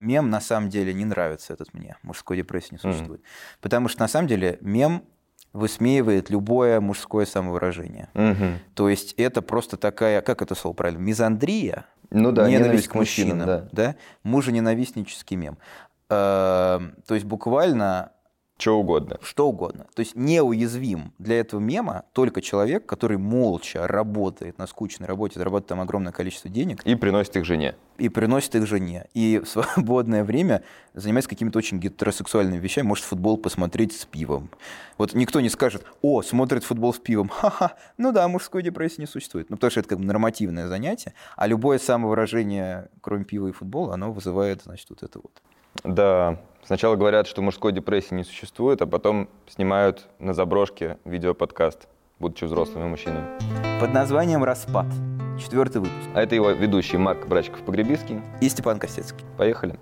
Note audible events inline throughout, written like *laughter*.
Мем на самом деле не нравится этот мне. Мужской депрессии не существует. Потому что на самом деле мем высмеивает любое мужское самовыражение. Мгм. То есть это просто такая, как это слово правильно, мизандрия, Ну да, ненависть, к мужчинам, да. мужененавистнический мем. Эм, То есть буквально Что угодно. что угодно. То есть неуязвим для этого мема только человек, который молча работает на скучной работе, зарабатывает там огромное количество денег И приносит их жене. и приносит их жене. И в свободное время занимается какими-то очень гетеросексуальными вещами, может футбол посмотреть с пивом. Вот никто не скажет, о, смотрит футбол с пивом, ха-ха, ну да, мужской депрессии не существует. Ну, потому что это как бы нормативное занятие, а любое самовыражение, кроме пива и футбола, оно вызывает, значит, вот это вот. Да. Сначала говорят, что мужской депрессии не существует, а потом снимают на заброшке видеоподкаст, будучи взрослыми мужчинами. Под названием «Распад». Четвертый выпуск. А это его ведущий Марк Брачков-Погребиский. И Степан Костецкий. Поехали.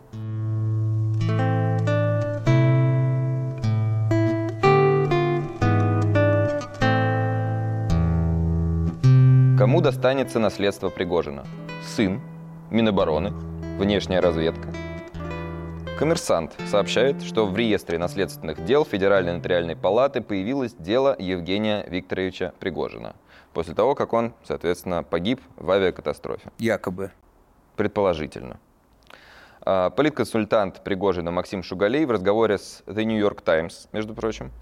Кому достанется наследство Пригожина? Сын, Минобороны, внешняя разведка. Коммерсант сообщает, что в реестре наследственных дел Федеральной нотариальной палаты появилось дело Евгения Викторовича Пригожина после того, как он, соответственно, погиб в авиакатастрофе. Якобы. Предположительно. А, Политконсультант Пригожина Максим Шугалей в разговоре с The New York Times, между прочим,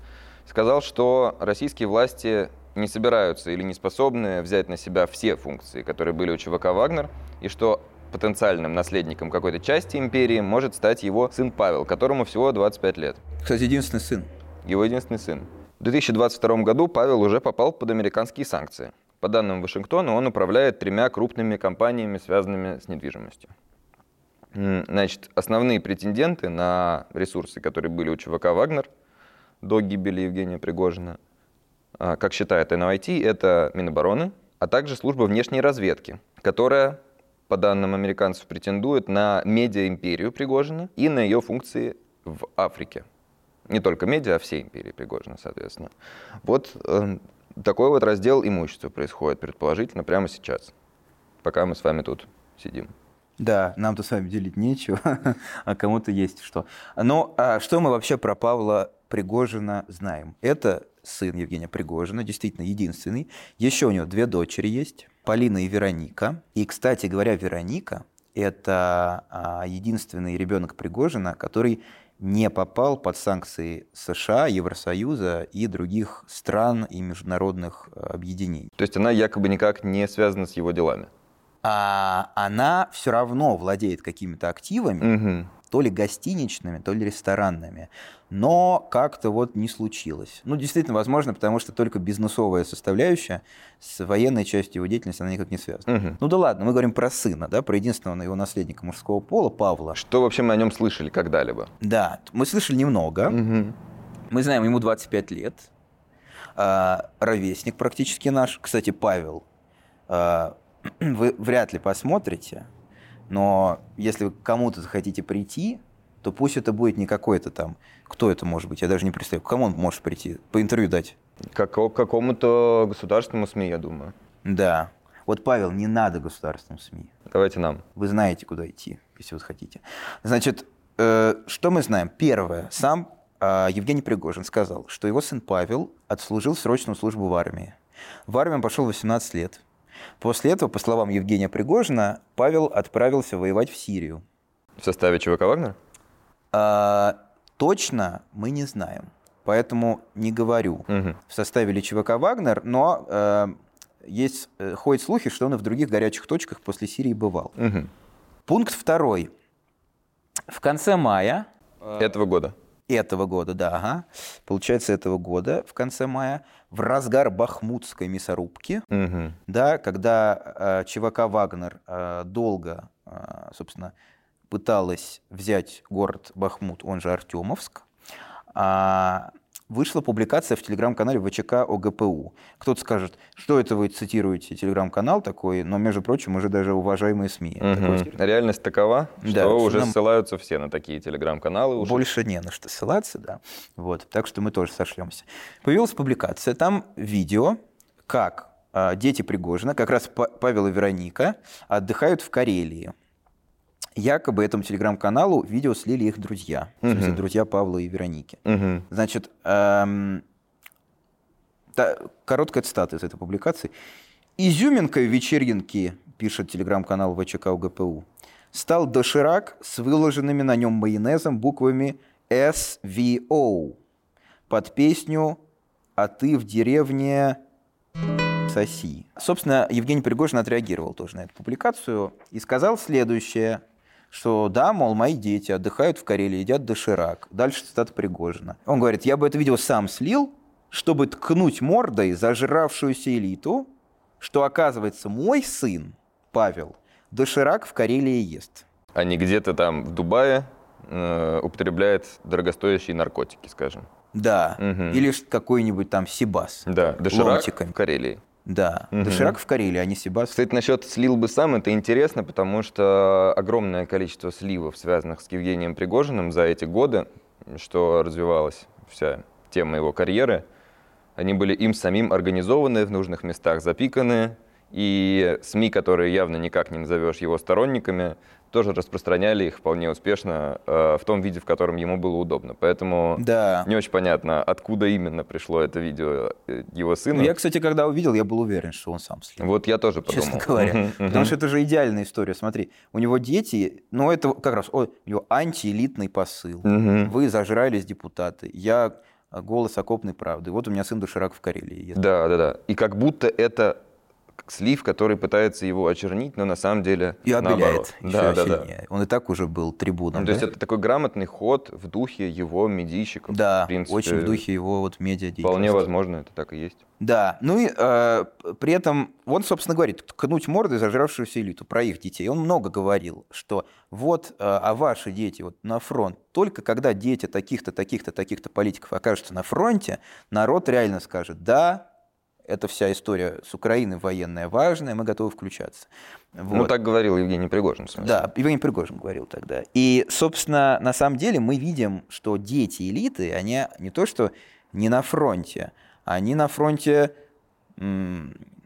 сказал, что российские власти не собираются или не способны взять на себя все функции, которые были у ЧВК «Вагнер», и что потенциальным наследником какой-то части империи может стать его сын Павел, которому всего 25 лет. Кстати, единственный сын. Его единственный сын. В 2022 году Павел уже попал под американские санкции. По данным Вашингтона, он управляет тремя крупными компаниями, связанными с недвижимостью. Значит, основные претенденты на ресурсы, которые были у ЧВК «Вагнер» до гибели Евгения Пригожина, а, как считает NYT, это Минобороны, а также служба внешней разведки, которая, по данным американцев, претендует на медиа-империю Пригожина и на ее функции в Африке. Не только медиа, а всей империи Пригожина, соответственно. Вот э, такой вот раздел имущества происходит, предположительно, прямо сейчас, пока мы с вами тут сидим. Да, нам-то с вами делить нечего, *laughs* а кому-то есть что. Но а что мы вообще про Павла Пригожина знаем? Это сын Евгения Пригожина, действительно единственный. Еще у него две дочери есть, Полина и Вероника. И, кстати говоря, Вероника – это а, единственный ребенок Пригожина, который не попал под санкции США, Евросоюза и других стран и международных э, объединений. То есть она якобы никак не связана с его делами. А она все равно владеет какими-то активами, Мгм. То ли гостиничными, то ли ресторанными. Но как-то вот не случилось. Ну, действительно, возможно, потому что только бизнесовая составляющая с военной частью его деятельности, она никак не связана. Мгм. Ну да ладно, мы говорим про сына, да, про единственного его наследника мужского пола, Павла. Что вообще мы о нем слышали когда-либо? Да, мы слышали немного. Мгм. Мы знаем, ему 25 лет. А, ровесник практически наш. Кстати, Павел, а, *clears throat* вы вряд ли посмотрите, но если вы к кому-то захотите прийти, то пусть это будет не какой-то там... Кто это может быть? Я даже не представляю. К кому он может прийти? По интервью дать? Како- к какому-то государственному СМИ, я думаю. Да. Вот, Павел, не надо государственным СМИ. Давайте нам. Вы знаете, куда идти, если вот хотите. Значит, э, что мы знаем? Первое. Сам э, Евгений Пригожин сказал, что его сын Павел отслужил срочную службу в армии. В армию он пошел в 18 лет. После этого, по словам Евгения Пригожина, Павел отправился воевать в Сирию. В составе ЧВК «Вагнер»? А, точно мы не знаем, поэтому не говорю Мгм. в составе ли ЧВК «Вагнер», но э, есть, ходят слухи, что он и в других горячих точках после Сирии бывал. Мгм. Пункт второй. В конце мая Этого года. этого года, да, ага, получается этого года, в конце мая, в разгар бахмутской мясорубки, Мгм. да, когда э, ЧВК «Вагнер» э, долго, э, собственно, пыталась взять город Бахмут, он же Артемовск, а, вышла публикация в телеграм-канале ВЧК ОГПУ. Кто-то скажет, что это вы цитируете телеграм-канал такой, но, между прочим, уже даже уважаемые СМИ. Такой Реальность такова, что Да, что уже нам- ссылаются все на такие телеграм-каналы. уже. Больше не на что ссылаться, да. Вот, так что мы тоже сошлемся. Появилась публикация, там видео, как а, дети Пригожина, как раз Па- Павел и Вероника, отдыхают в Карелии. Якобы этому телеграм-каналу видео слили их друзья. В смысле, друзья Павла и Вероники. Мгм. Значит, эм, та- короткая цитата из этой публикации. «Изюминкой вечеринки, пишет телеграм-канал ВЧК УГПУ, стал доширак с выложенными на нем майонезом буквами SVO под песню «А ты в деревне соси». Собственно, Евгений Пригожин отреагировал тоже на эту публикацию и сказал следующее, что да, мол, мои дети отдыхают в Карелии, едят доширак. Дальше цитата Пригожина. Он говорит, я бы это видео сам слил, чтобы ткнуть мордой зажравшуюся элиту, что, оказывается, мой сын, Павел, доширак в Карелии ест. А не где-то там в Дубае э, употребляет дорогостоящие наркотики, скажем. Да, Мгм. или какой-нибудь там Сибас. Да, доширак Ломтиками. в Карелии. Да, Мгм. доширак в Карелии, а не Сибас. Кстати, насчет слил бы сам, это интересно, потому что огромное количество сливов, связанных с Евгением Пригожиным за эти годы, что развивалась вся тема его карьеры, они были им самим организованы, в нужных местах запиканы, и СМИ, которые явно никак не назовешь его сторонниками, тоже распространяли их вполне успешно э, в том виде, в котором ему было удобно. Поэтому Да. не очень понятно, откуда именно пришло это видео э, его сына. Ну, я, кстати, когда увидел, я был уверен, что он сам слил. Вот я тоже подумал. честно говоря. Потому что это же идеальная история. Смотри, у него дети, ну это как раз у него антиэлитный посыл. Вы зажрались, депутаты. Я а, голос окопной правды. Вот у меня сын доширак в Карелии. Да, да, да. И как будто это слив, который пытается его очернить, но на самом деле И обеляет. Да, да, да. Он и так уже был трибуном. Ну, то есть да? это такой грамотный ход в духе его медийщиков. Да, в принципе, очень в духе его вот медиа Вполне возможно, это так и есть. Да, ну и э, при этом он, собственно, говорит, ткнуть мордой зажравшуюся элиту про их детей. Он много говорил, что вот, э, а ваши дети вот на фронт. Только когда дети таких-то, таких-то, таких-то политиков окажутся на фронте, народ реально скажет, да, эта вся история с Украиной военная важная, мы готовы включаться. Ну, Вот. так говорил Евгений Пригожин. Да, Евгений Пригожин говорил тогда. И, собственно, на самом деле мы видим, что дети элиты, они не то что не на фронте, они на фронте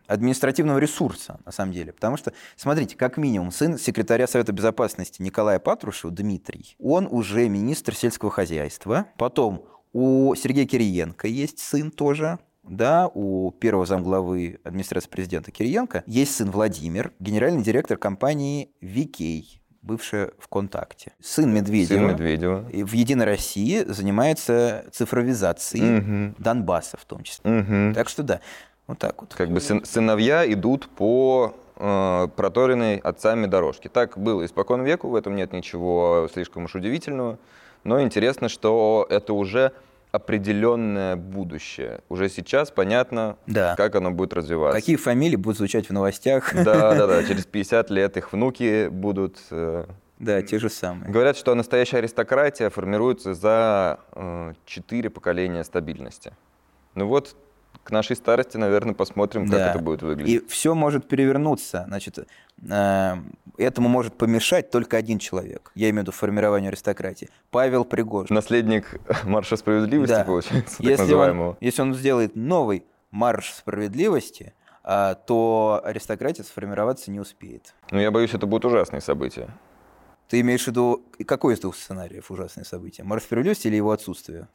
административного ресурса, на самом деле. Потому что, смотрите, как минимум, сын секретаря Совета Безопасности Николая Патрушева, Дмитрий, он уже министр сельского хозяйства. Потом у Сергея Кириенко есть сын тоже, да, у первого замглавы администрации президента Кириенко есть сын Владимир, генеральный директор компании Викей, бывшая ВКонтакте. Сын Медведева. Сын Медведева. В Единой России занимается цифровизацией Мгм. Донбасса в том числе. Мгм. Так что да, вот так вот. Как бы сын- сыновья идут по э, проторенной отцами дорожке. Так было испокон веку, в этом нет ничего слишком уж удивительного. Но интересно, что это уже определенное будущее. Уже сейчас понятно, Да. как оно будет развиваться. Какие фамилии будут звучать в новостях? Да, да, да. *laughs* Через 50 лет их внуки будут. э, Да, те же самые. Говорят, что настоящая аристократия формируется за э, четыре поколения стабильности. Ну вот, к нашей старости, наверное, посмотрим, как Да. это будет выглядеть. И все может перевернуться. Значит, э, этому может помешать только один человек. Я имею в виду формированию аристократии. Павел Пригожин. Наследник *laughs* марша справедливости, Да. получается, так Если называемого. он, если он сделает новый марш справедливости, а, то аристократия сформироваться не успеет. Но я боюсь, это будут ужасные события. Ты имеешь в виду, какой из двух сценариев ужасное событие? Марш справедливости или его отсутствие?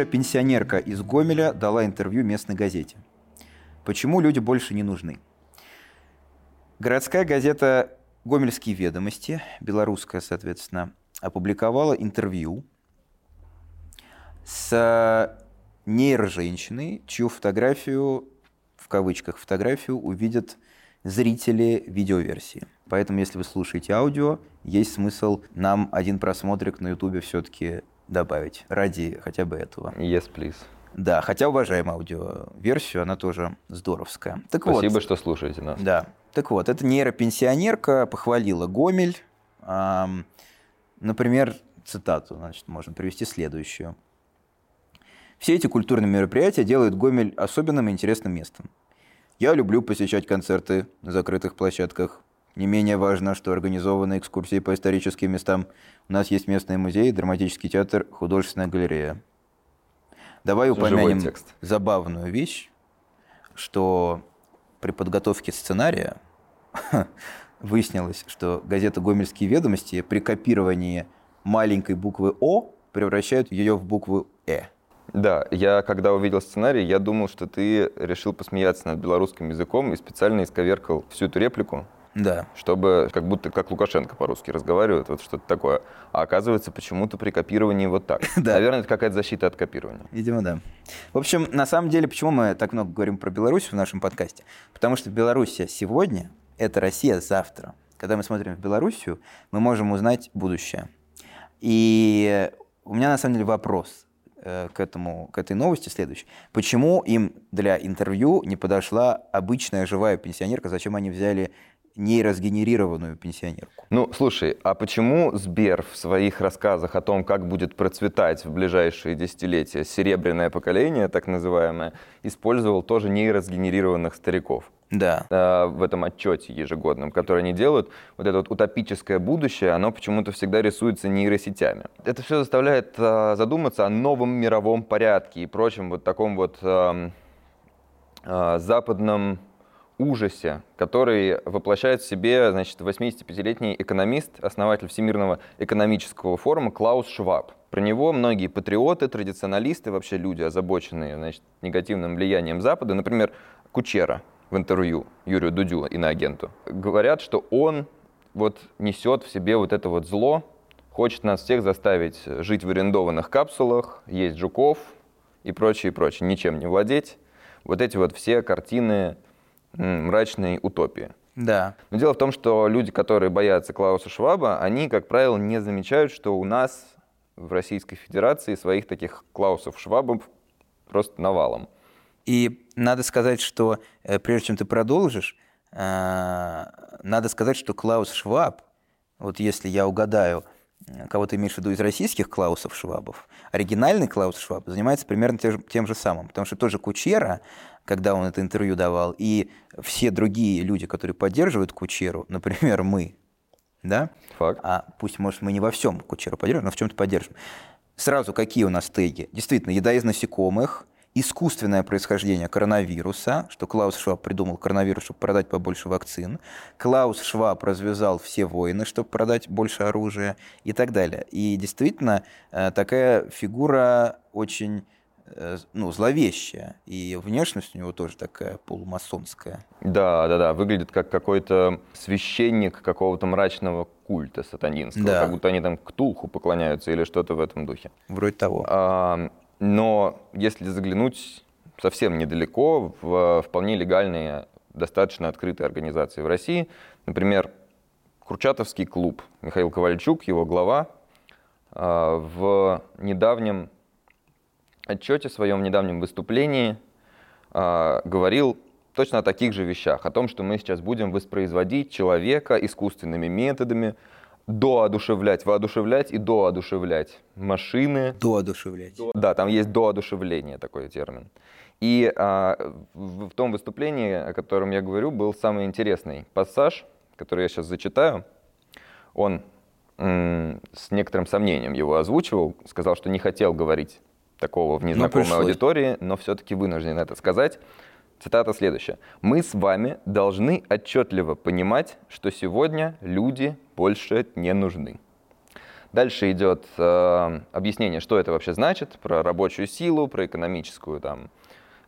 Нейропенсионерка из Гомеля дала интервью местной газете. Почему люди больше не нужны? Городская газета «Гомельские ведомости», белорусская, соответственно, опубликовала интервью с нейроженщиной, чью фотографию, в кавычках фотографию, увидят зрители видеоверсии. Поэтому, если вы слушаете аудио, есть смысл нам один просмотрик на ютубе все-таки добавить ради хотя бы этого. Yes, please. Да, хотя уважаем аудиоверсию, она тоже здоровская. Так вот, Спасибо, что слушаете нас. да. Так вот, эта нейропенсионерка похвалила Гомель. Ам, например, цитату, значит, можно привести следующую. Все эти культурные мероприятия делают Гомель особенным и интересным местом. Я люблю посещать концерты на закрытых площадках, Не менее важно, что организованы экскурсии по историческим местам. У нас есть местный музей, драматический театр, художественная галерея. Давай упомянем забавную вещь, что при подготовке сценария *laughs* выяснилось, что газета «Гомельские ведомости» при копировании маленькой буквы «О» превращают ее в букву «Э». Да, я когда увидел сценарий, я думал, что ты решил посмеяться над белорусским языком и специально исковеркал всю эту реплику, да. Чтобы как будто как Лукашенко по-русски разговаривает, вот что-то такое. А оказывается, почему-то при копировании вот так. *laughs* да. Наверное, это какая-то защита от копирования. Видимо, да. В общем, на самом деле, почему мы так много говорим про Беларусь в нашем подкасте? Потому что Белоруссия сегодня – это Россия завтра. Когда мы смотрим в Белоруссию, мы можем узнать будущее. И у меня на самом деле вопрос э, к, этому, к этой новости следующий. Почему им для интервью не подошла обычная живая пенсионерка? Зачем они взяли нейросгенерированную пенсионерку. Ну, слушай, а почему Сбер в своих рассказах о том, как будет процветать в ближайшие десятилетия серебряное поколение, так называемое, использовал тоже нейросгенерированных стариков? Да. Э, в этом отчете ежегодном, который они делают, вот это вот утопическое будущее, оно почему-то всегда рисуется нейросетями. Это все заставляет э, задуматься о новом мировом порядке и прочем вот таком вот э, западном ужасе, который воплощает в себе значит, 85-летний экономист, основатель Всемирного экономического форума Клаус Шваб. Про него многие патриоты, традиционалисты, вообще люди, озабоченные значит, негативным влиянием Запада, например, Кучера в интервью Юрию Дудю, иноагенту, говорят, что он вот несет в себе вот это вот зло, хочет нас всех заставить жить в арендованных капсулах, есть жуков и прочее, и прочее, ничем не владеть. Вот эти вот все картины мрачной утопии. Да. Но дело в том, что люди, которые боятся Клауса Шваба, они, как правило, не замечают, что у нас в Российской Федерации своих таких Клаусов Швабов просто навалом. И надо сказать, что э, прежде чем ты продолжишь, э, надо сказать, что Клаус Шваб, вот если я угадаю, кого ты имеешь в виду из российских Клаусов Швабов, оригинальный Клаус Шваб занимается примерно тем же, тем же самым, потому что тоже Кучера когда он это интервью давал, и все другие люди, которые поддерживают Кучеру, например, мы, да? Факт. А пусть, может, мы не во всем Кучеру поддерживаем, но в чем-то поддержим. Сразу какие у нас теги? Действительно, еда из насекомых, искусственное происхождение коронавируса, что Клаус Шваб придумал коронавирус, чтобы продать побольше вакцин, Клаус Шваб развязал все войны, чтобы продать больше оружия и так далее. И действительно, э, такая фигура очень Э, ну, зловещая. И внешность у него тоже такая полумасонская. Да, да, да. Выглядит как какой-то священник какого-то мрачного культа сатанинского. Да. Как будто они там к Тулху поклоняются или что-то в этом духе. Вроде того. А, но если заглянуть совсем недалеко, в вполне легальные, достаточно открытые организации в России, например, Курчатовский клуб, Михаил Ковальчук, его глава, а, в недавнем отчете в своем недавнем выступлении э, говорил точно о таких же вещах, о том, что мы сейчас будем воспроизводить человека искусственными методами, доодушевлять, воодушевлять и доодушевлять машины. Доодушевлять. До, да, там есть доодушевление такой термин. И а, в, в том выступлении, о котором я говорю, был самый интересный пассаж, который я сейчас зачитаю. Он с некоторым сомнением его озвучивал, сказал, что не хотел говорить такого в незнакомой но аудитории, но все-таки вынужден это сказать. Цитата следующая. «Мы с вами должны отчетливо понимать, что сегодня люди больше не нужны». Дальше идет э, объяснение, что это вообще значит, про рабочую силу, про экономическую там,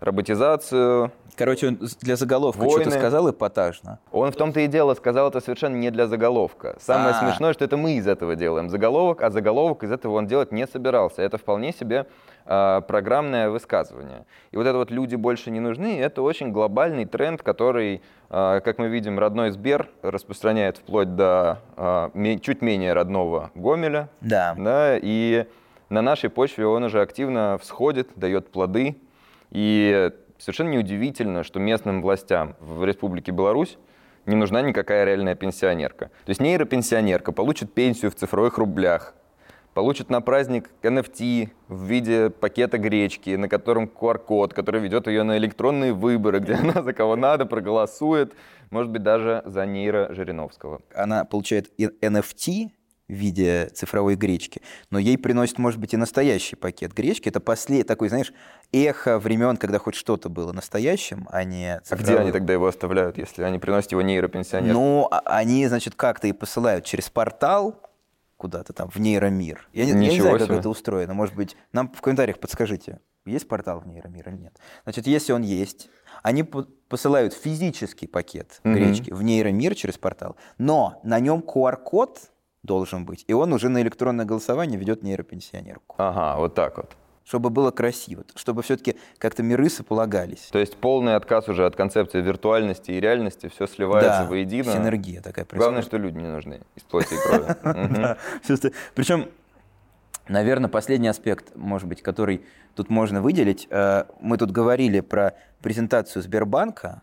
роботизацию. Короче, он для заголовка что-то сказал эпатажно. Он в том-то и дело сказал это совершенно не для заголовка. Самое А-а-а. смешное, что это мы из этого делаем заголовок, а заголовок из этого он делать не собирался. Это вполне себе программное высказывание. И вот это вот «люди больше не нужны» — это очень глобальный тренд, который, э, как мы видим, родной Сбер распространяет вплоть до э, чуть менее родного Гомеля. Да. да. И на нашей почве он уже активно всходит, дает плоды. И совершенно неудивительно, что местным властям в Республике Беларусь не нужна никакая реальная пенсионерка. То есть нейропенсионерка получит пенсию в цифровых рублях, получит на праздник NFT в виде пакета гречки, на котором QR-код, который ведет ее на электронные выборы, где она за кого надо проголосует, может быть, даже за Нейра Жириновского. Она получает NFT в виде цифровой гречки, но ей приносит, может быть, и настоящий пакет гречки. Это последний такой, знаешь, эхо времен, когда хоть что-то было настоящим, а не цифровым. А где они тогда его оставляют, если они приносят его нейропенсионеру? Ну, а, они, значит, как-то и посылают через портал, куда-то там в нейромир. Я, не, я не знаю, как это устроено. Может быть, нам в комментариях подскажите, есть портал в нейромир или нет. Значит, если он есть, они посылают физический пакет mm-hmm. гречки в нейромир через портал, но на нем QR-код должен быть, и он уже на электронное голосование ведет нейропенсионерку. Ага, вот так вот чтобы было красиво, чтобы все-таки как-то миры сополагались. То есть полный отказ уже от концепции виртуальности и реальности, все сливается да, воедино. синергия такая происходит. Главное, что люди не нужны из плоти и крови. *laughs* Причем, наверное, последний аспект, может быть, который тут можно выделить. Э, мы тут говорили про презентацию Сбербанка,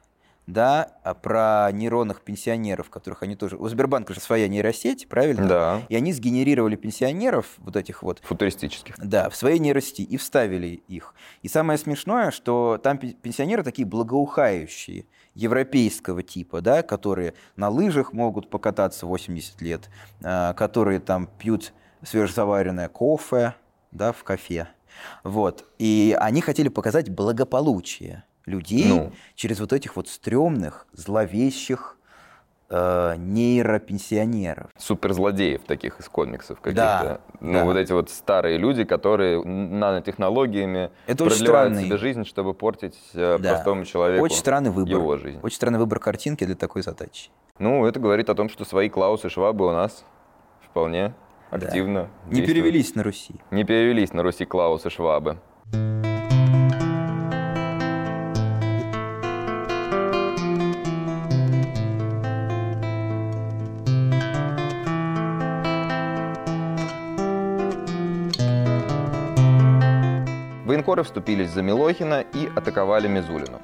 да, а про нейронных пенсионеров, которых они тоже... У Сбербанка же своя нейросеть, правильно? Да. И они сгенерировали пенсионеров, вот этих вот... Футуристических. Да, в своей нейросети и вставили их. И самое смешное, что там пенсионеры такие благоухающие, европейского типа, да, которые на лыжах могут покататься 80 лет, а, которые там пьют свежезаваренное кофе, да, в кафе. Вот. И они хотели показать благополучие людей ну. через вот этих вот стрёмных, зловещих э, нейропенсионеров. Суперзлодеев таких из комиксов каких-то. Да, ну, да. вот эти вот старые люди, которые нанотехнологиями Это продлевают странный... себе жизнь, чтобы портить э, да. простому человеку очень странный выбор. его жизнь. Очень странный выбор картинки для такой задачи. Ну, это говорит о том, что свои Клаусы Швабы у нас вполне активно да. Не перевелись на Руси. Не перевелись на Руси Клаусы Швабы. Военкоры вступились за Милохина и атаковали Мизулину.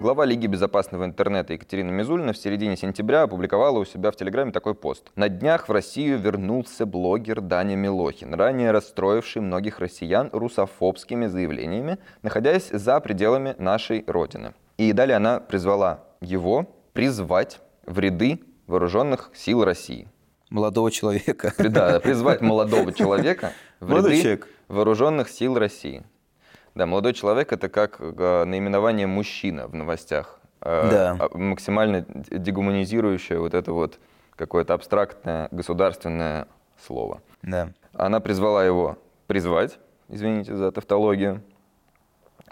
Глава Лиги безопасного интернета Екатерина Мизулина в середине сентября опубликовала у себя в Телеграме такой пост. На днях в Россию вернулся блогер Даня Милохин, ранее расстроивший многих россиян русофобскими заявлениями, находясь за пределами нашей Родины. И далее она призвала его призвать в ряды вооруженных сил России. Молодого человека. Да, призвать молодого человека в ряды вооруженных сил России. Да, молодой человек это как э, наименование мужчина в новостях. Э, да. А, максимально дегуманизирующее вот это вот какое-то абстрактное государственное слово. Да. Она призвала его призвать, извините за тавтологию,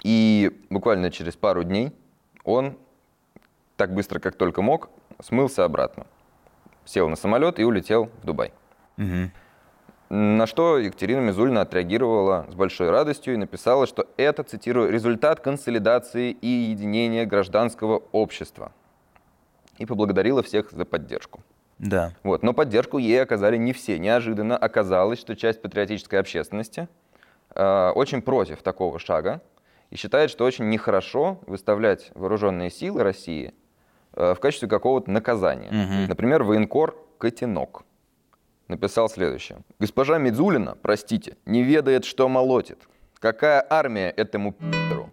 и буквально через пару дней он так быстро, как только мог, смылся обратно. Сел на самолет и улетел в Дубай. Угу. На что Екатерина Мизульна отреагировала с большой радостью и написала, что это, цитирую, результат консолидации и единения гражданского общества. И поблагодарила всех за поддержку. Да. Вот. Но поддержку ей оказали не все. Неожиданно оказалось, что часть патриотической общественности э, очень против такого шага и считает, что очень нехорошо выставлять вооруженные силы России э, в качестве какого-то наказания. Угу. Например, военкор Котенок написал следующее. «Госпожа Медзулина, простите, не ведает, что молотит. Какая армия этому пи***ру?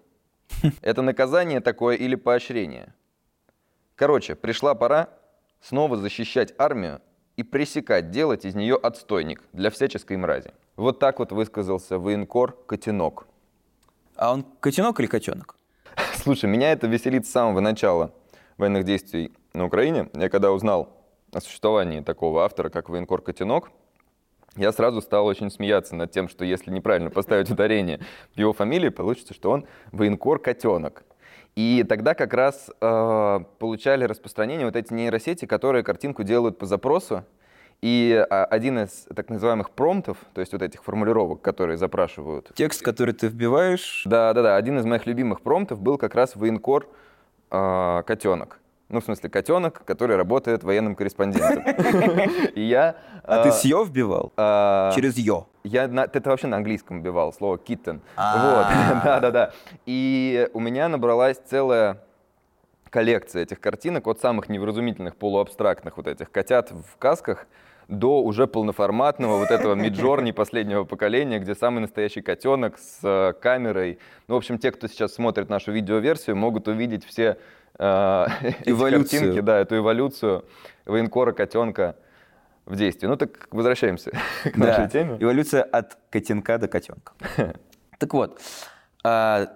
Это наказание такое или поощрение? Короче, пришла пора снова защищать армию и пресекать, делать из нее отстойник для всяческой мрази. Вот так вот высказался военкор Котенок. А он котенок или котенок? Слушай, меня это веселит с самого начала военных действий на Украине. Я когда узнал о существовании такого автора, как военкор Котенок, я сразу стал очень смеяться над тем, что если неправильно поставить ударение в его фамилии, получится, что он военкор Котенок. И тогда как раз э, получали распространение вот эти нейросети, которые картинку делают по запросу. И а, один из так называемых промптов, то есть вот этих формулировок, которые запрашивают... Текст, который ты вбиваешь? Да-да-да. Один из моих любимых промптов был как раз военкор э, котенок. Ну, в смысле, котенок, который работает военным корреспондентом. *laughs* И я... А ты с «ё» вбивал? А, Через «ё»? Я это вообще на английском вбивал, слово «kitten». Вот, *laughs* да-да-да. И у меня набралась целая коллекция этих картинок от самых невразумительных полуабстрактных вот этих котят в касках до уже полноформатного вот этого миджорни *laughs* последнего поколения, где самый настоящий котенок с э, камерой. Ну, в общем, те, кто сейчас смотрит нашу видеоверсию, могут увидеть все э, *laughs* эволюцию. картинки, да, эту эволюцию военкора котенка в действии. Ну так возвращаемся *laughs* к нашей теме. Эволюция от котенка до котенка. *laughs* Так вот, а,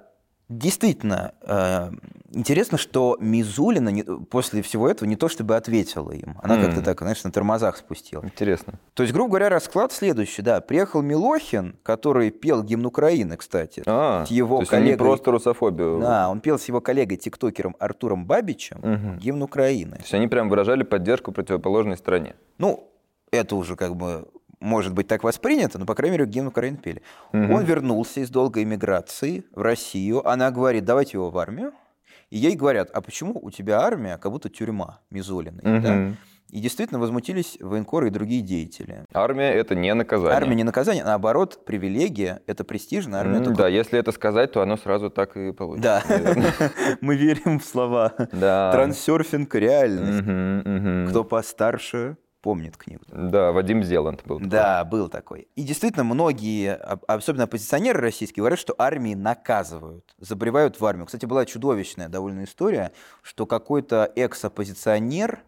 Действительно, э, интересно, что Мизулина не, после всего этого не то чтобы ответила им. Она mm. как-то так, знаешь, на тормозах спустила. Интересно. То есть, грубо говоря, расклад следующий. Да, приехал Милохин, который пел гимн Украины, кстати. А, с его то есть коллегой, они просто русофобию. Да, он пел с его коллегой-тиктокером Артуром Бабичем угу. гимн Украины. То есть они прям выражали поддержку противоположной стране. Ну, это уже как бы может быть так воспринято, но, по крайней мере, гимн Украины пели. Угу. Он вернулся из долгой эмиграции в Россию. Она говорит, давайте его в армию. И ей говорят, а почему у тебя армия как будто тюрьма Мизулиной? Угу. Да? И действительно возмутились военкоры и другие деятели. Армия – это не наказание. Армия не наказание, а наоборот, привилегия – это престижно. Армия mm, только... Да, если это сказать, то оно сразу так и получится. Да, *laughs* мы верим в слова. Да. Трансерфинг – реальность. Кто постарше, помнит книгу. Да, Вадим Зеланд был. Такой. Да, был такой. И действительно, многие, особенно оппозиционеры российские, говорят, что армии наказывают, заболевают в армию. Кстати, была чудовищная довольно история, что какой-то экс-оппозиционер,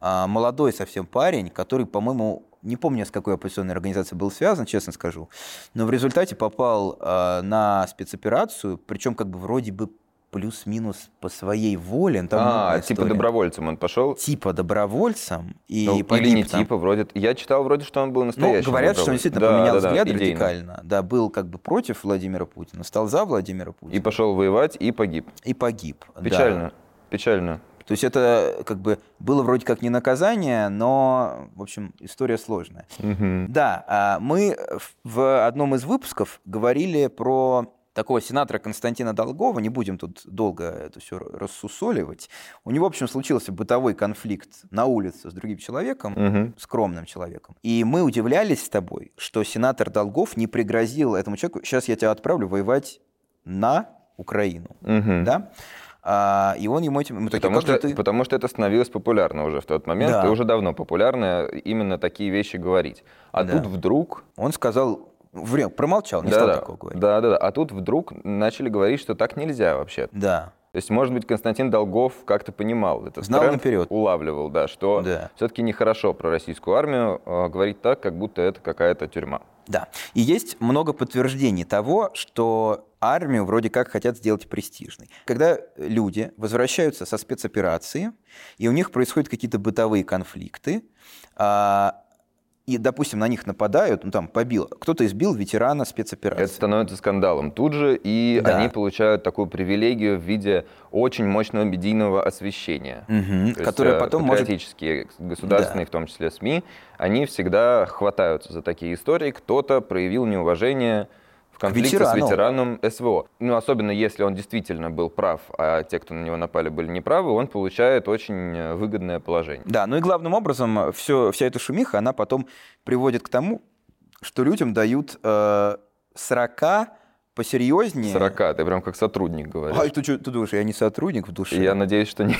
а, молодой совсем парень, который, по-моему, не помню, с какой оппозиционной организацией был связан, честно скажу, но в результате попал э, на спецоперацию, причем как бы вроде бы плюс-минус по своей воле. Там а, типа добровольцем он пошел? Типа добровольцем. И ну, или не там. типа, вроде. Я читал вроде, что он был ну, настоящим. Ну, говорят, что он действительно да, поменял да, взгляд да, радикально. Да, был как бы против Владимира Путина, стал за Владимира Путина. И пошел воевать, и погиб. И погиб. Печально. Да. Печально. То есть это как бы было вроде как не наказание, но, в общем, история сложная. Угу. Да, а мы в одном из выпусков говорили про такого сенатора Константина Долгова, не будем тут долго это все рассусоливать, у него, в общем, случился бытовой конфликт на улице с другим человеком, угу. скромным человеком. И мы удивлялись с тобой, что сенатор Долгов не пригрозил этому человеку, сейчас я тебя отправлю воевать на Украину. Угу. Да? А, и он ему этим... Мы такие, потому, что, ты... потому что это становилось популярно уже в тот момент, да. и уже давно популярно именно такие вещи говорить. А да. тут вдруг... Он сказал, Время, промолчал, не да, стал да. такого говорить. Да, да, да. А тут вдруг начали говорить, что так нельзя вообще. Да. То есть, может быть, Константин Долгов как-то понимал этот Знал тренд, наперед. улавливал, да, что да. все-таки нехорошо про российскую армию э, говорить так, как будто это какая-то тюрьма. Да. И есть много подтверждений того, что армию вроде как хотят сделать престижной. Когда люди возвращаются со спецоперации, и у них происходят какие-то бытовые конфликты, а, и, допустим, на них нападают, ну там побил, кто-то избил ветерана спецоперации. Это становится скандалом тут же, и да. они получают такую привилегию в виде очень мощного медийного освещения. Угу, которое есть, потом патриотические, может... государственные, да. в том числе СМИ, они всегда хватаются за такие истории. Кто-то проявил неуважение в конфликте с ветераном СВО. Ну, особенно если он действительно был прав, а те, кто на него напали, были неправы, он получает очень э, выгодное положение. Да, ну и главным образом все, вся эта шумиха, она потом приводит к тому, что людям дают э, 40 посерьезнее. 40, ты прям как сотрудник говоришь. А ты, ты думаешь, я не сотрудник в душе? Я надеюсь, что нет.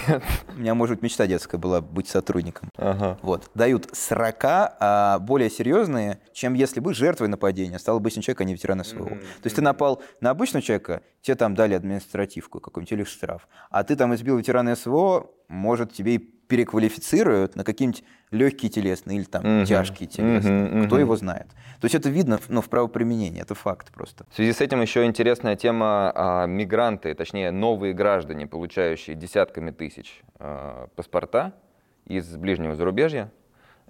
У меня, может, мечта детская была быть сотрудником. Ага. Вот. Дают 40, а более серьезные, чем если бы жертвой нападения стал обычный человек, а не ветеран СВО. Mm-hmm. То есть ты напал на обычного человека, тебе там дали административку какой-нибудь или штраф, а ты там избил ветерана СВО, может, тебе и переквалифицируют на какие-нибудь легкие телесные или там uh-huh. тяжкие телесные. Uh-huh, uh-huh. Кто его знает. То есть это видно ну, в правоприменении, это факт просто. В связи с этим еще интересная тема а, мигранты, точнее новые граждане, получающие десятками тысяч а, паспорта из ближнего зарубежья,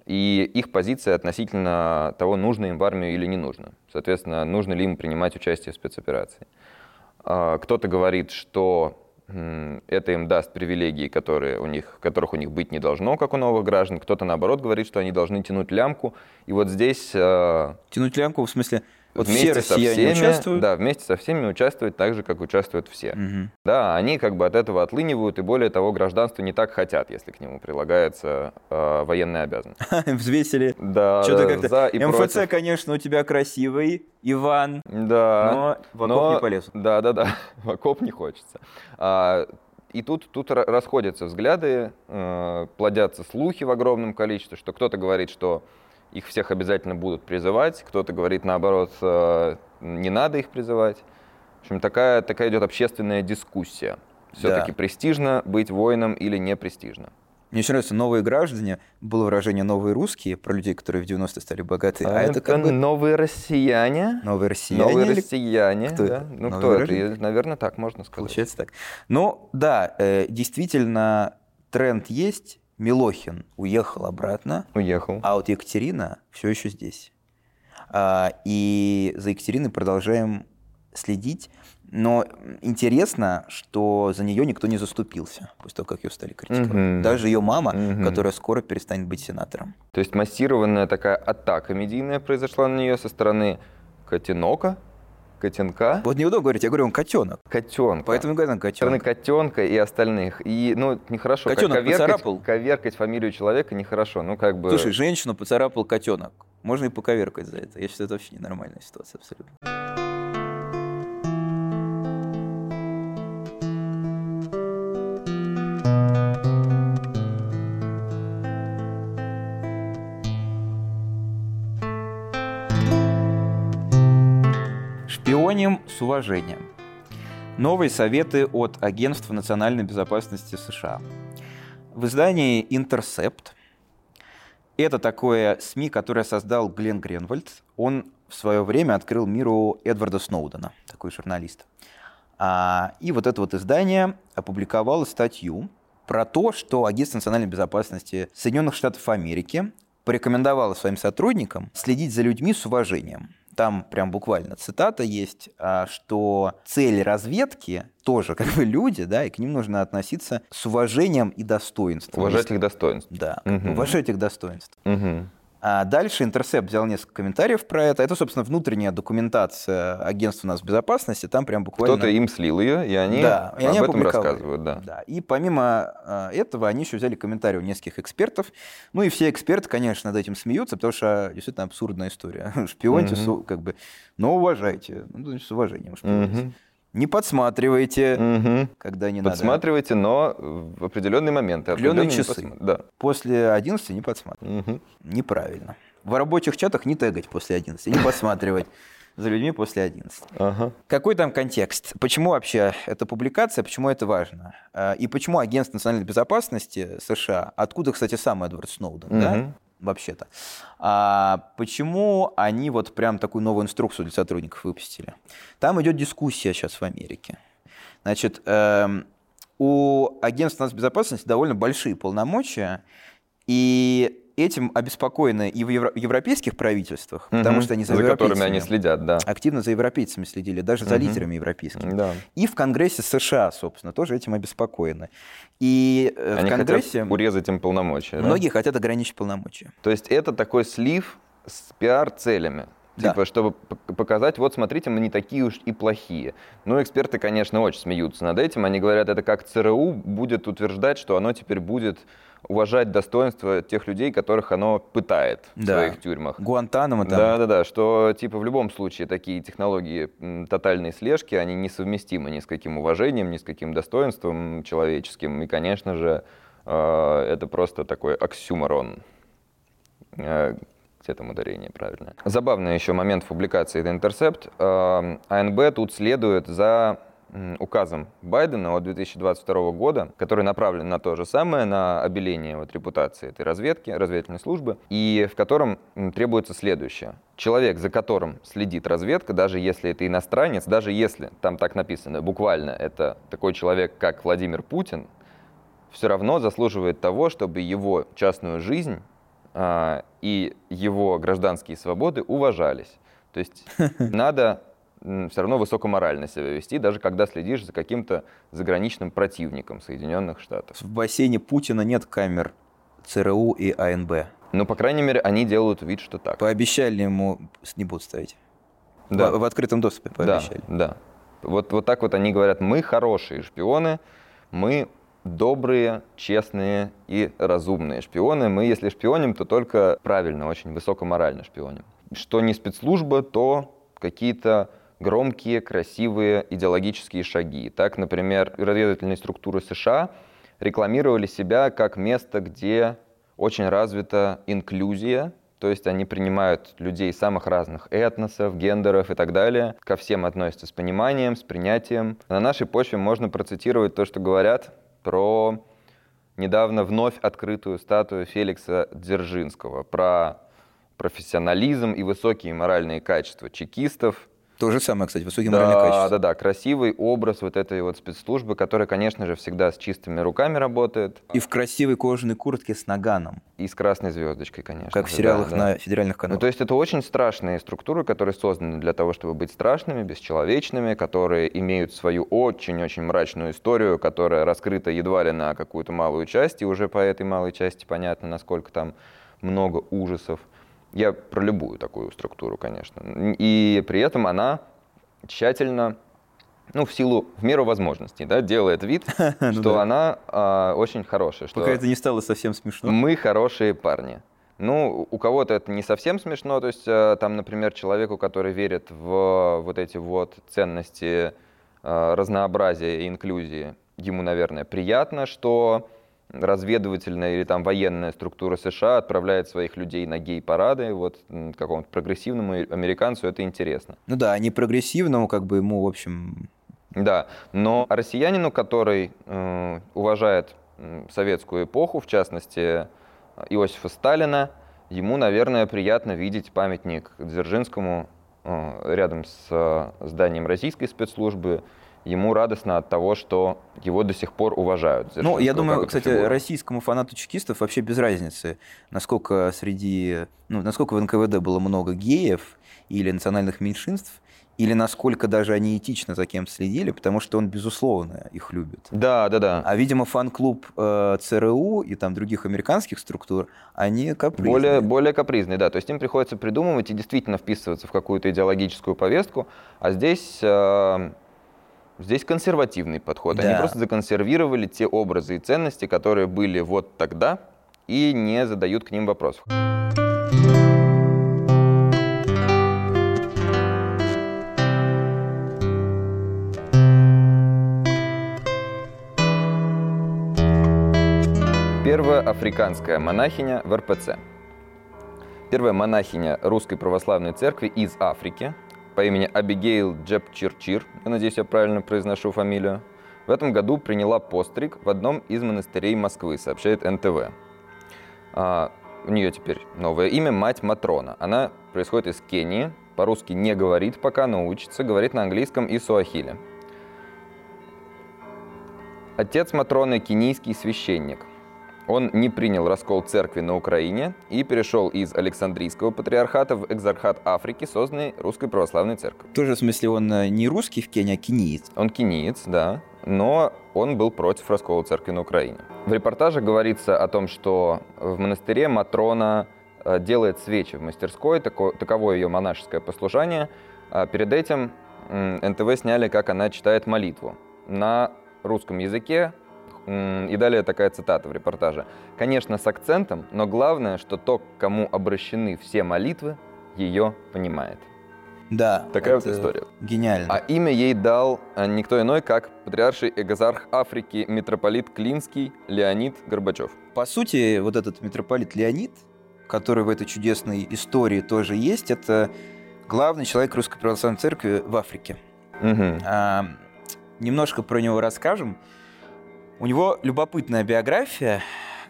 и их позиция относительно того, нужно им в армию или не нужно. Соответственно, нужно ли им принимать участие в спецоперации. А, кто-то говорит, что это им даст привилегии, которые у них, которых у них быть не должно, как у новых граждан. Кто-то, наоборот, говорит, что они должны тянуть лямку. И вот здесь... Э, тянуть лямку в смысле вот вместе все россияне со всеми, участвуют? Да, вместе со всеми участвовать так же, как участвуют все. Угу. Да, они как бы от этого отлынивают, и более того, гражданство не так хотят, если к нему прилагается э, военная обязанность. *laughs* Взвесили. Да, Что-то как-то... За и МФЦ, против. конечно, у тебя красивый, Иван, да, но в окоп но... не полез. Да, да, да, *laughs* в окоп не хочется. А, и тут, тут расходятся взгляды, э, плодятся слухи в огромном количестве, что кто-то говорит, что их всех обязательно будут призывать, кто-то говорит наоборот, э, не надо их призывать. В общем, такая, такая идет общественная дискуссия. Все-таки Да. престижно быть воином или не престижно. Мне еще нравится «новые граждане». Было выражение «новые русские» про людей, которые в 90-е стали богаты. А, это как бы новые россияне. новые россияне. Новые или- россияне. кто да? это? Ну, Новые кто это? граждане? И, Наверное, так можно сказать. Получается так. Ну, да, э, действительно, тренд есть. Милохин уехал обратно, Уехал. а вот Екатерина все еще здесь. А, И за Екатериной продолжаем следить. Но интересно, что за нее никто не заступился после того, как ее стали критиковать. Мгм. Даже ее мама, Мгм. которая скоро перестанет быть сенатором. То есть массированная такая атака медийная произошла на нее со стороны котенока, котенка, Вот неудобно говорить, я говорю, он котенок. котенка. Поэтому стороны котенок. котенка и остальных. И, ну, нехорошо. Котенок коверкать, поцарапал? коверкать фамилию человека нехорошо. Ну, как бы... Слушай, женщину поцарапал котенок. Можно и поковеркать за это. Я считаю, это вообще ненормальная ситуация абсолютно. Шпионим с уважением. Новые советы от Агентства национальной безопасности США. В издании Intercept это такое СМИ, которое создал Глен Гренвальд. Он в свое время открыл миру Эдварда Сноудена, такой журналист. А, и вот это вот издание опубликовало статью про то, что Агентство национальной безопасности Соединенных Штатов Америки порекомендовало своим сотрудникам следить за людьми с уважением. Там прям буквально цитата есть, а, что цель разведки тоже как бы люди, да, и к ним нужно относиться с уважением и достоинством. Уважать их достоинств. Да, Мгм. уважать их достоинств. Мгм. А дальше Интерсепт взял несколько комментариев про это. Это, собственно, внутренняя документация агентства нас безопасности. Там прям буквально... Кто-то им слил ее, и они Да, и они об этом рассказывают. Да. Да. И помимо э, этого они еще взяли комментарии у нескольких экспертов. Ну и все эксперты, конечно, над этим смеются, потому что действительно абсурдная история. *laughs* Шпионьте, у- как бы, но уважайте. Ну, значит, с уважением шпионьте. Мгм. Не подсматривайте, Мгм. когда не надо. Подсматривайте, но в определенные моменты. Определенные определенные часы. посма- Да. После 11 не подсматривать. Мгм. Неправильно. В рабочих чатах не тегать после 11, не подсматривать *laughs* за людьми после 11. Ага. Какой там контекст? Почему вообще эта публикация, почему это важно? А, И почему Агентство национальной безопасности США, откуда, кстати, сам Эдвард Сноуден, да, Мгм. Вообще-то, а, почему они вот прям такую новую инструкцию для сотрудников выпустили? Там идет дискуссия сейчас в Америке. Значит, эм, у Агентства безопасности довольно большие полномочия, и этим обеспокоены и в евро- европейских правительствах, потому Мгм. что они за, за которыми они следят, да. активно за европейцами следили, даже за Мгм. лидерами европейскими. Да. И в Конгрессе США, собственно, тоже этим обеспокоены. И э, в Они Конгрессе хотят урезать им полномочия. да? многие хотят ограничить полномочия. То есть это такой слив с пиар-целями. Да. Типа, чтобы п- показать, вот смотрите, мы не такие уж и плохие. Ну, эксперты, конечно, очень смеются над этим. Они говорят, это как ЦРУ будет утверждать, что оно теперь будет уважать достоинство тех людей, которых оно пытает в Да. своих тюрьмах. Гуантанамо там. Да, да, да, что типа в любом случае такие технологии м, тотальной слежки, они несовместимы ни с каким уважением, ни с каким достоинством человеческим. И, конечно же, э, это просто такой оксюморон. Э, Где там ударение правильно? Забавный еще момент в публикации The Intercept. Э, АНБ тут следует за указом Байдена от 2022 года, который направлен на то же самое, на обеление вот репутации этой разведки, разведывательной службы, и в котором требуется следующее. Человек, за которым следит разведка, даже если это иностранец, даже если там так написано, буквально это такой человек, как Владимир Путин, все равно заслуживает того, чтобы его частную жизнь а, и его гражданские свободы уважались. То есть *laughs* надо все равно высокоморально себя вести, даже когда следишь за каким-то заграничным противником Соединенных Штатов. В бассейне Путина нет камер ЦРУ и АНБ. Но, по крайней мере, они делают вид, что так. Пообещали ему, не будут ставить. Да. В, в открытом доступе Да, пообещали. да. Вот, вот так вот они говорят, мы хорошие шпионы, мы добрые, честные и разумные шпионы. Мы, если шпионим, то только правильно, очень высокоморально шпионим. Что не спецслужба, то какие-то громкие, красивые идеологические шаги. Так, например, разведывательные структуры США рекламировали себя как место, где очень развита инклюзия, то есть они принимают людей самых разных этносов, гендеров и так далее. Ко всем относятся с пониманием, с принятием. На нашей почве можно процитировать то, что говорят про недавно вновь открытую статую Феликса Дзержинского, про профессионализм и высокие моральные качества чекистов, то же самое, кстати, высокие да, моральные качества. Да, да, красивый образ вот этой вот спецслужбы, которая, конечно же, всегда с чистыми руками работает. И в красивой кожаной куртке с наганом. И с красной звездочкой, конечно. Как в сериалах да, на да. федеральных каналах. Ну, то есть это очень страшные структуры, которые созданы для того, чтобы быть страшными, бесчеловечными, которые имеют свою очень-очень мрачную историю, которая раскрыта едва ли на какую-то малую часть, и уже по этой малой части понятно, насколько там много ужасов. Я про любую такую структуру, конечно. И при этом она тщательно, ну, в силу, в меру возможностей, да, делает вид, *laughs* Ну что она а, очень хорошая. Пока это не стало совсем смешно. мы хорошие парни. Ну, у кого-то это не совсем смешно, то есть э, там, например, человеку, который верит в вот эти вот ценности э, разнообразия и инклюзии, ему, наверное, приятно, что разведывательная или там военная структура США отправляет своих людей на гей-парады, вот какому-то прогрессивному американцу это интересно. Ну да, а не прогрессивному, как бы ему, в общем... Да, но россиянину, который э, уважает советскую эпоху, в частности Иосифа Сталина, ему, наверное, приятно видеть памятник Дзержинскому э, рядом с э, зданием российской спецслужбы. Ему радостно от того, что его до сих пор уважают. Ну, я думаю, кстати, фигуру. российскому фанату чекистов вообще без разницы, насколько среди... Ну, насколько в НКВД было много геев или национальных меньшинств, или насколько даже они этично за кем следили, потому что он, безусловно, их любит. Да, да, да. А, видимо, фан-клубб э, ЦРУ и там других американских структур, они капризные. Более, более капризный, да. То есть им приходится придумывать и действительно вписываться в какую-то идеологическую повестку, а здесь, э, здесь консервативный подход. Они Да. просто законсервировали те образы и ценности, которые были вот тогда, и не задают к ним вопросов. Первая африканская монахиня в РПЦ. Первая монахиня Русской Православной Церкви из Африки по имени Абигейл Джепчирчир, я надеюсь, я правильно произношу фамилию, в этом году приняла постриг в одном из монастырей Москвы, сообщает НТВ. А, у нее теперь новое имя – Мать Матрона. Она происходит из Кении, по-русски не говорит пока, но учится, говорит на английском и суахили. Отец Матроны – кенийский священник. Он не принял раскол церкви на Украине и перешел из Александрийского патриархата в экзархат Африки, созданный Русской Православной Церковью. Тоже, в смысле, он э, не русский в Кении, а кениец. Он кениец, да, но он был против раскола церкви на Украине. В репортаже говорится о том, что в монастыре Матрона э, делает свечи в мастерской, тако- таково ее монашеское послушание. А перед этим НТВ сняли, как она читает молитву на русском языке. И далее такая цитата в репортаже. «Конечно, с акцентом, но главное, что то, к кому обращены все молитвы, ее понимает». Да. Такая вот история. Гениально. А имя ей дал а, никто иной, как патриарший экзарх Африки митрополит Клинский Леонид Горбачев. По сути, вот этот митрополит Леонид, который в этой чудесной истории тоже есть, это главный человек Русской Православной Церкви в Африке. Мгм. А, немножко про него расскажем. У него любопытная биография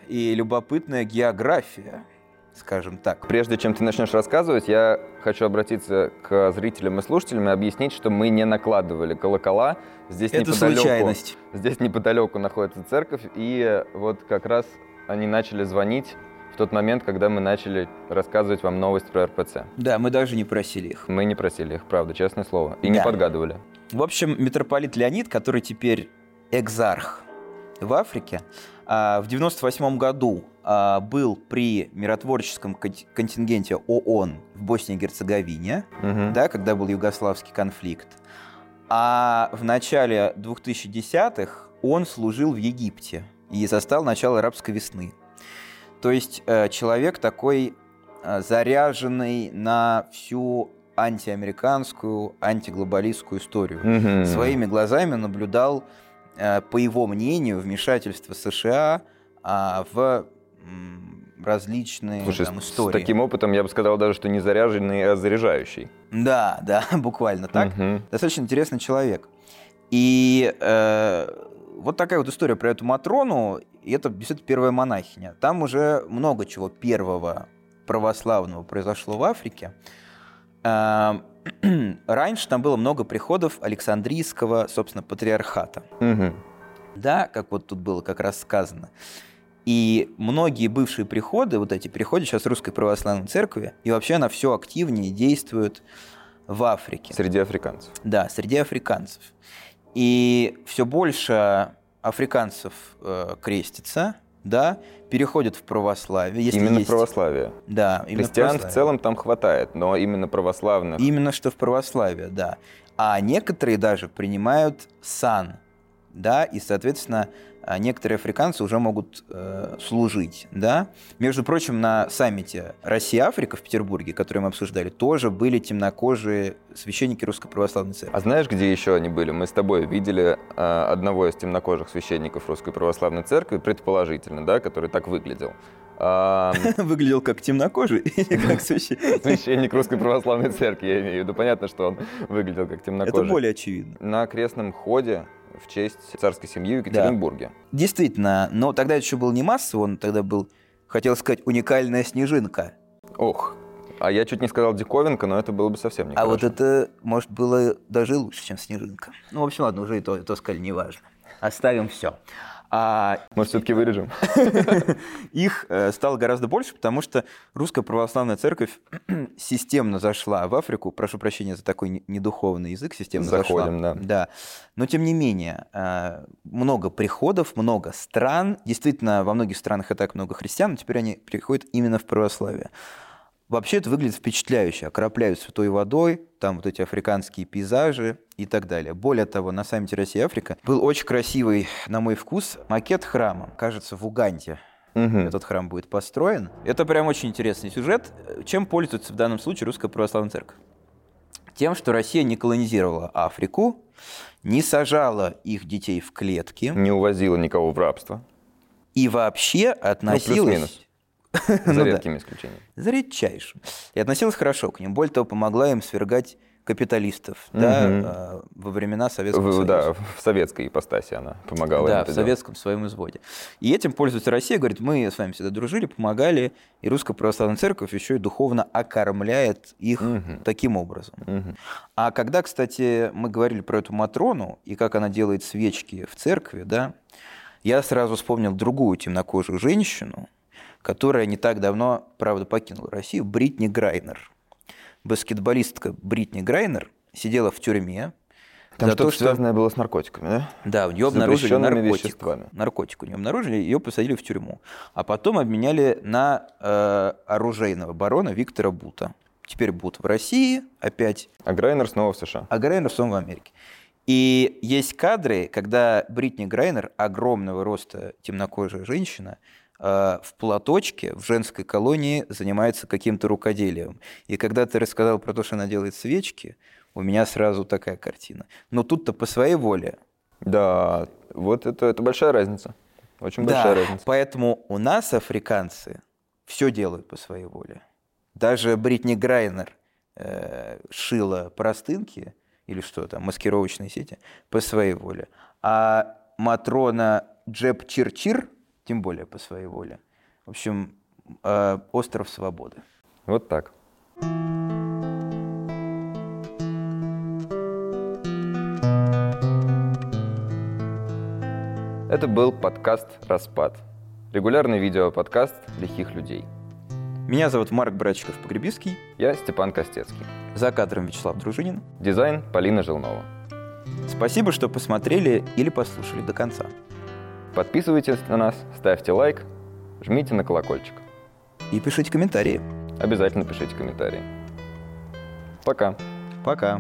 и любопытная география, скажем так. Прежде чем ты начнешь рассказывать, я хочу обратиться к зрителям и слушателям и объяснить, что мы не накладывали колокола. Здесь Это неподалеку, случайность. Здесь неподалеку находится церковь, и вот как раз они начали звонить в тот момент, когда мы начали рассказывать вам новость про РПЦ. Да, мы даже не просили их. Мы не просили их, правда, честное слово, и не Да. подгадывали. В общем, митрополит Леонид, который теперь экзарх в Африке, а, в 98 году а, был при миротворческом кон- контингенте ООН в Боснии и Герцеговине, Мгм. да, когда был югославский конфликт. А в начале 2010-х он служил в Египте и застал начало арабской весны. То есть э, человек такой э, заряженный на всю антиамериканскую, антиглобалистскую историю. Мгм. Своими глазами наблюдал, по его мнению, вмешательство США а, в различные Слушай, там, с- с истории. таким опытом я бы сказал даже, что не заряженный, а заряжающий. Да, да, *laughs* буквально так. Мгм. Достаточно интересный человек. И э, вот такая вот история про эту Матрону. И это действительно первая монахиня. Там уже много чего первого православного произошло в Африке. Э, *clears throat* Раньше там было много приходов Александрийского, собственно, патриархата. Мгм. Да, как вот тут было как раз сказано. И многие бывшие приходы, вот эти приходы сейчас Русской Православной Церкви, и вообще она все активнее действует в Африке. Среди африканцев. Да, среди африканцев. И все больше африканцев э, крестится, да, переходят в православие. Если именно есть- в православие. Да, именно в Христиан в православие. целом там хватает, но именно православных. Именно что в православие, да. А некоторые даже принимают сан, да, и, соответственно, некоторые африканцы уже могут э, служить, да. Между прочим, на саммите Россия-Африка в Петербурге, который мы обсуждали, тоже были темнокожие священники Русской Православной Церкви. А знаешь, где еще они были? Мы с тобой видели э, одного из темнокожих священников Русской Православной Церкви, предположительно, да, который так выглядел. А, *laughs* Выглядел как темнокожий *laughs* или как священник. Священник Русской Православной Церкви, я имею в виду. Понятно, что он выглядел как Это темнокожий. более очевидно. На крестном ходе в честь царской семьи в Екатеринбурге. Действительно, но тогда это еще был не массово, он тогда был, хотел сказать, уникальная снежинка. Ох, а я чуть не сказал диковинка, но это было бы совсем не А вот это, может, было даже лучше, чем снежинка. Ну, в общем, ладно, уже и то, и то сказали, неважно. Оставим все. А Может, все-таки вырежем? *laughs* их э, стало гораздо больше, потому что русская православная церковь *clears throat* системно зашла в Африку. Прошу прощения за такой не- недуховный язык, системно Заходим, зашла. да. Да. Но тем не менее, э, много приходов, много стран. Действительно, во многих странах и так много христиан, но теперь они приходят именно в православие. Вообще это выглядит впечатляюще. Окропляют святой водой, там вот эти африканские пейзажи и так далее. Более того, на саммите Россия-Африка был очень красивый, на мой вкус, макет храма. Кажется, в Уганде Мгм. этот храм будет построен. Это прям очень интересный сюжет. Чем пользуется в данном случае Русская Православная Церковь? Тем, что Россия не колонизировала Африку, не сажала их детей в клетки Не увозила никого в рабство. и вообще относилась... плюс-минус. За Ну да. редкими исключениями. За редчайшим. И относилась хорошо к ним. Более того, помогла им свергать капиталистов да, Мгм. э, во времена Советского В- Союза. да, в советской ипостаси она помогала им Да, в делать. советском своем изводе. И этим пользуется Россия, говорит, мы с вами всегда дружили, помогали, и Русская Православная Церковь еще и духовно окормляет их Мгм. таким образом. Мгм. А когда, кстати, мы говорили про эту Матрону и как она делает свечки в церкви, да, я сразу вспомнил другую темнокожую женщину, которая не так давно, правда, покинула Россию, Бритни Грайнер. Баскетболистка Бритни Грайнер сидела в тюрьме Там за что-то то, что... связанное было с наркотиками, да? Да, у нее обнаружили наркотик. веществами. Наркотик у нее обнаружили, ее посадили в тюрьму. А потом обменяли на э, оружейного барона Виктора Бута. Теперь Бут в России опять, А Грайнер снова в США. а Грайнер снова в Америке. И есть кадры, когда Бритни Грайнер, огромного роста темнокожая женщина, в платочке в женской колонии занимается каким-то рукоделием. И когда ты рассказал про то, что она делает свечки, у меня сразу такая картина. Но тут-то по своей воле. Да, вот это, это большая разница. Очень Да, большая разница. поэтому у нас африканцы все делают по своей воле. Даже Бритни Грайнер э, шила простынки или что там, маскировочные сети по своей воле. А Матрона Джеб Чирчир, тем более по своей воле. В общем, э, остров свободы. Вот так. Это был подкаст «Распад». Регулярный видеоподкаст лихих людей. Меня зовут Марк Братчиков-Погребиский. Я Степан Костецкий. За кадром Вячеслав Дружинин. Дизайн Полина Желнова. Спасибо, что посмотрели или послушали до конца. Подписывайтесь на нас, ставьте лайк, жмите на колокольчик. И пишите комментарии. Обязательно пишите комментарии. Пока. Пока.